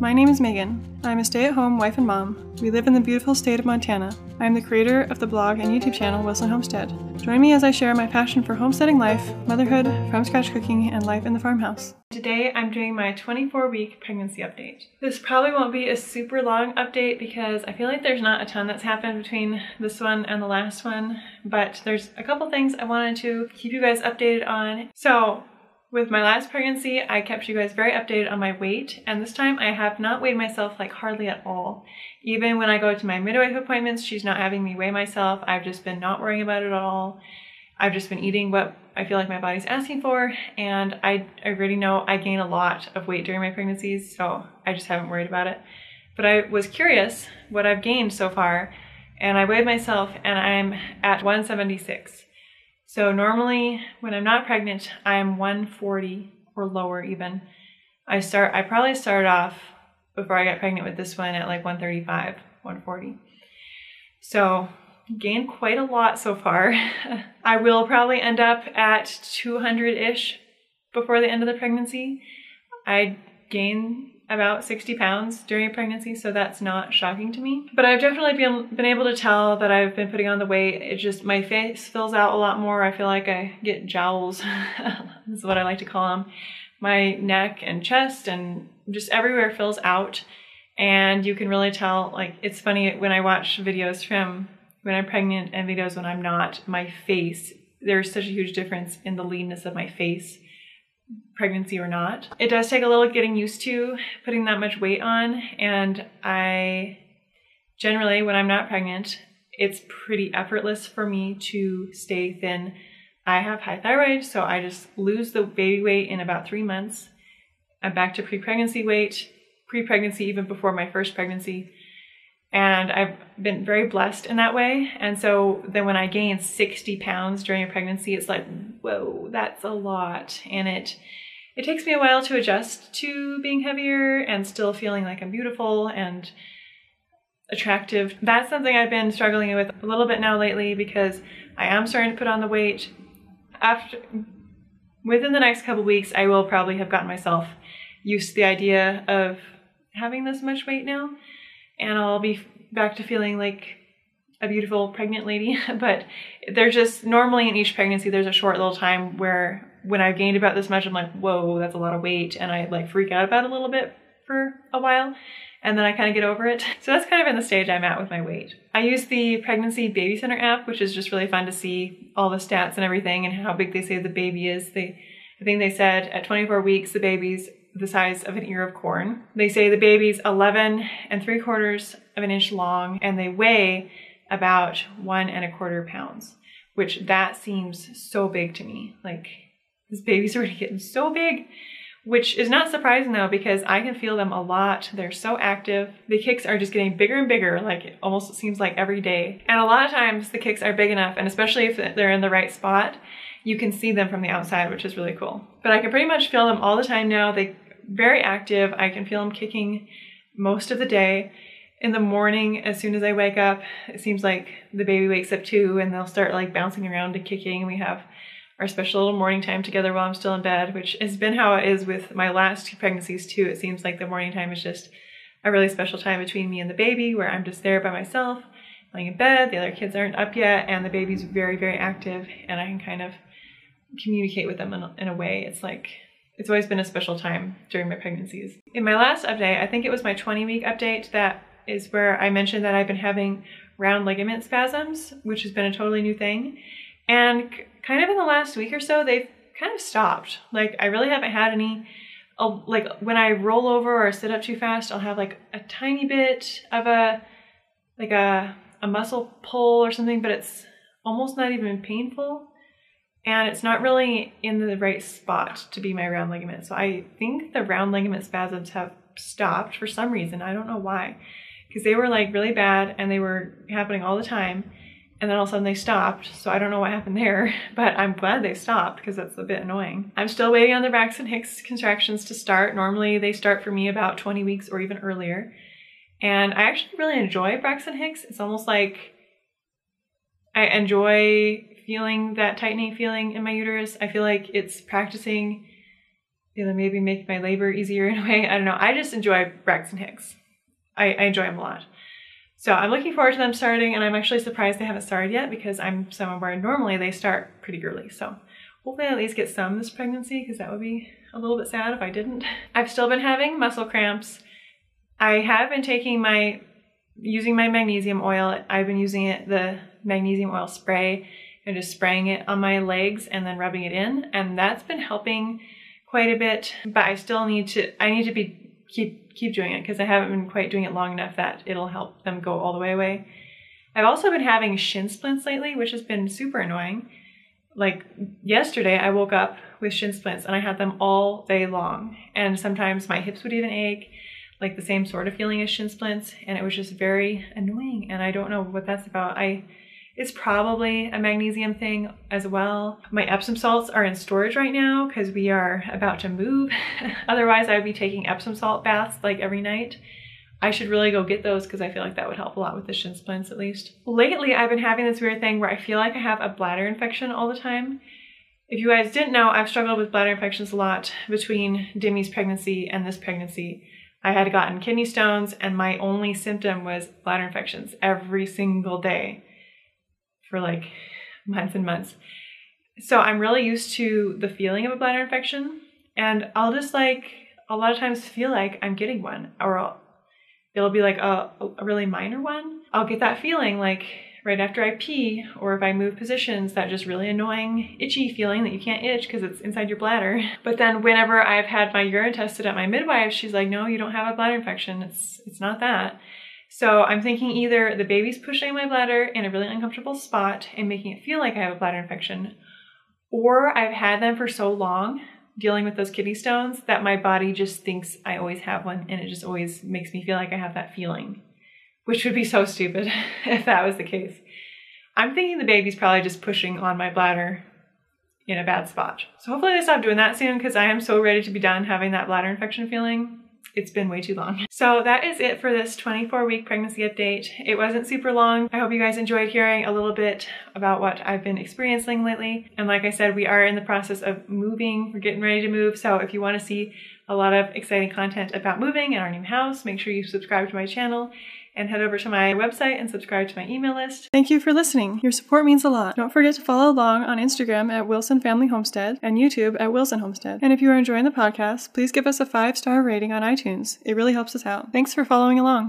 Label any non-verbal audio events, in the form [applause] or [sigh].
My name is Megan. I'm a stay at home wife and mom. We live in the beautiful state of Montana. I am the creator of the blog and YouTube channel Wilson Homestead. Join me as I share my passion for homesteading life, motherhood, from scratch cooking, and life in the farmhouse. Today I'm doing my 24 week pregnancy update. This probably won't be a super long update because I feel like there's not a ton that's happened between this one and the last one, but there's a couple things I wanted to keep you guys updated on. So with my last pregnancy, I kept you guys very updated on my weight, and this time I have not weighed myself like hardly at all. Even when I go to my midwife appointments, she's not having me weigh myself. I've just been not worrying about it at all. I've just been eating what I feel like my body's asking for, and I, already know I gain a lot of weight during my pregnancies, so I just haven't worried about it. But I was curious what I've gained so far, and I weighed myself, and I'm at 176. So normally when I'm not pregnant, I'm 140 or lower even. I start, I probably started off before I got pregnant with this one at like 135, 140. So gained quite a lot so far. [laughs] I will probably end up at 200-ish before the end of the pregnancy. I gain about 60 pounds during pregnancy, so that's not shocking to me. But I've definitely been, been able to tell that I've been putting on the weight. It just, my face fills out a lot more. I feel like I get jowls, [laughs] is what I like to call them. My neck and chest and just everywhere fills out. And you can really tell, like, it's funny when I watch videos from when I'm pregnant and videos when I'm not, my face, there's such a huge difference in the leanness of my face pregnancy or not. It does take a little getting used to putting that much weight on and I generally when I'm not pregnant it's pretty effortless for me to stay thin. I have high thyroid so I just lose the baby weight in about three months. I'm back to pre-pregnancy weight, pre-pregnancy even before my first pregnancy and I've been very blessed in that way. And so then when I gain 60 pounds during a pregnancy, it's like, whoa, that's a lot. And it it takes me a while to adjust to being heavier and still feeling like I'm beautiful and attractive. That's something I've been struggling with a little bit now lately because I am starting to put on the weight. After within the next couple weeks, I will probably have gotten myself used to the idea of having this much weight now and I'll be back to feeling like a beautiful pregnant lady. [laughs] but there's just normally in each pregnancy, there's a short little time where when I've gained about this much, I'm like, whoa, that's a lot of weight. And I like freak out about it a little bit for a while. And then I kind of get over it. [laughs] So that's kind of in the stage I'm at with my weight. I use the Pregnancy Baby Center app, which is just really fun to see all the stats and everything and how big they say the baby is. They, I think they said at 24 weeks, the baby's the size of an ear of corn. They say the baby's 11 and three quarters of an inch long and they weigh about one and a quarter pounds, which that seems so big to me. Like this baby's [laughs] already getting so big, which is not surprising though, because I can feel them a lot. They're so active. The kicks are just getting bigger and bigger, like it almost seems like every day. And a lot of times the kicks are big enough, and especially if they're in the right spot, you can see them from the outside, which is really cool. But I can pretty much feel them all the time now. They very active. I can feel them kicking most of the day. In the morning, as soon as I wake up, it seems like the baby wakes up too and they'll start like bouncing around and kicking. We have our special little morning time together while I'm still in bed, which has been how it is with my last two pregnancies too. It seems like the morning time is just a really special time between me and the baby where I'm just there by myself, laying in bed, the other kids aren't up yet, and the baby's very, very active and I can kind of communicate with them in a, in a way. It's like it's always been a special time during my pregnancies. In my last update, I think it was my 20 week update, that is where I mentioned that I've been having round ligament spasms, which has been a totally new thing. And kind of in the last week or so, they've kind of stopped. Like I really haven't had any, like when I roll over or sit up too fast, I'll have like a tiny bit of a, like a, a muscle pull or something, but it's almost not even painful and it's not really in the right spot to be my round ligament. So I think the round ligament spasms have stopped for some reason. I don't know why. Because they were like really bad and they were happening all the time. And then all of a sudden they stopped. So I don't know what happened there, [laughs] but I'm glad they stopped because that's a bit annoying. I'm still waiting on the Braxton Hicks contractions to start. Normally they start for me about 20 weeks or even earlier. And I actually really enjoy Braxton Hicks. It's almost like I enjoy feeling that tightening feeling in my uterus. I feel like it's practicing It'll maybe make my labor easier in a way. I don't know. I just enjoy Braxton Hicks. I, I enjoy them a lot. So I'm looking forward to them starting, and I'm actually surprised they haven't started yet because I'm someone where normally they start pretty early. So hopefully I at least get some this pregnancy because that would be a little bit sad if I didn't. I've still been having muscle cramps. I have been taking my, using my magnesium oil. I've been using it, the magnesium oil spray, and just spraying it on my legs and then rubbing it in. And that's been helping quite a bit, but I still need to, I need to be keep keep doing it because I haven't been quite doing it long enough that it'll help them go all the way away. I've also been having shin splints lately, which has been super annoying. Like yesterday, I woke up with shin splints and I had them all day long. And sometimes my hips would even ache, like the same sort of feeling as shin splints. And it was just very annoying. And I don't know what that's about. I it's probably a magnesium thing as well. My Epsom salts are in storage right now because we are about to move. [laughs] Otherwise, I would be taking Epsom salt baths like every night. I should really go get those because I feel like that would help a lot with the shin splints at least. Lately, I've been having this weird thing where I feel like I have a bladder infection all the time. If you guys didn't know, I've struggled with bladder infections a lot between Demi's pregnancy and this pregnancy. I had gotten kidney stones and my only symptom was bladder infections every single day for like months and months. So I'm really used to the feeling of a bladder infection and I'll just like a lot of times feel like I'm getting one or I'll, it'll be like a, a really minor one. I'll get that feeling like right after I pee or if I move positions, that just really annoying itchy feeling that you can't itch because it's inside your bladder. [laughs] But then whenever I've had my urine tested at my midwife, she's like, no, you don't have a bladder infection. It's, it's not that. So I'm thinking either the baby's pushing my bladder in a really uncomfortable spot and making it feel like I have a bladder infection, or I've had them for so long dealing with those kidney stones that my body just thinks I always have one and it just always makes me feel like I have that feeling, which would be so stupid [laughs] if that was the case. I'm thinking the baby's probably just pushing on my bladder in a bad spot. So hopefully they stop doing that soon because I am so ready to be done having that bladder infection feeling it's been way too long. So that is it for this 24 week pregnancy update. It wasn't super long. I hope you guys enjoyed hearing a little bit about what I've been experiencing lately. And like I said, we are in the process of moving. We're getting ready to move. So if you want to see a lot of exciting content about moving in our new house, make sure you subscribe to my channel and head over to my website and subscribe to my email list. Thank you for listening. Your support means a lot. Don't forget to follow along on Instagram at Wilson Family Homestead and YouTube at Wilson Homestead. And if you are enjoying the podcast, please give us a five star rating on iTunes. It really helps us out. Thanks for following along.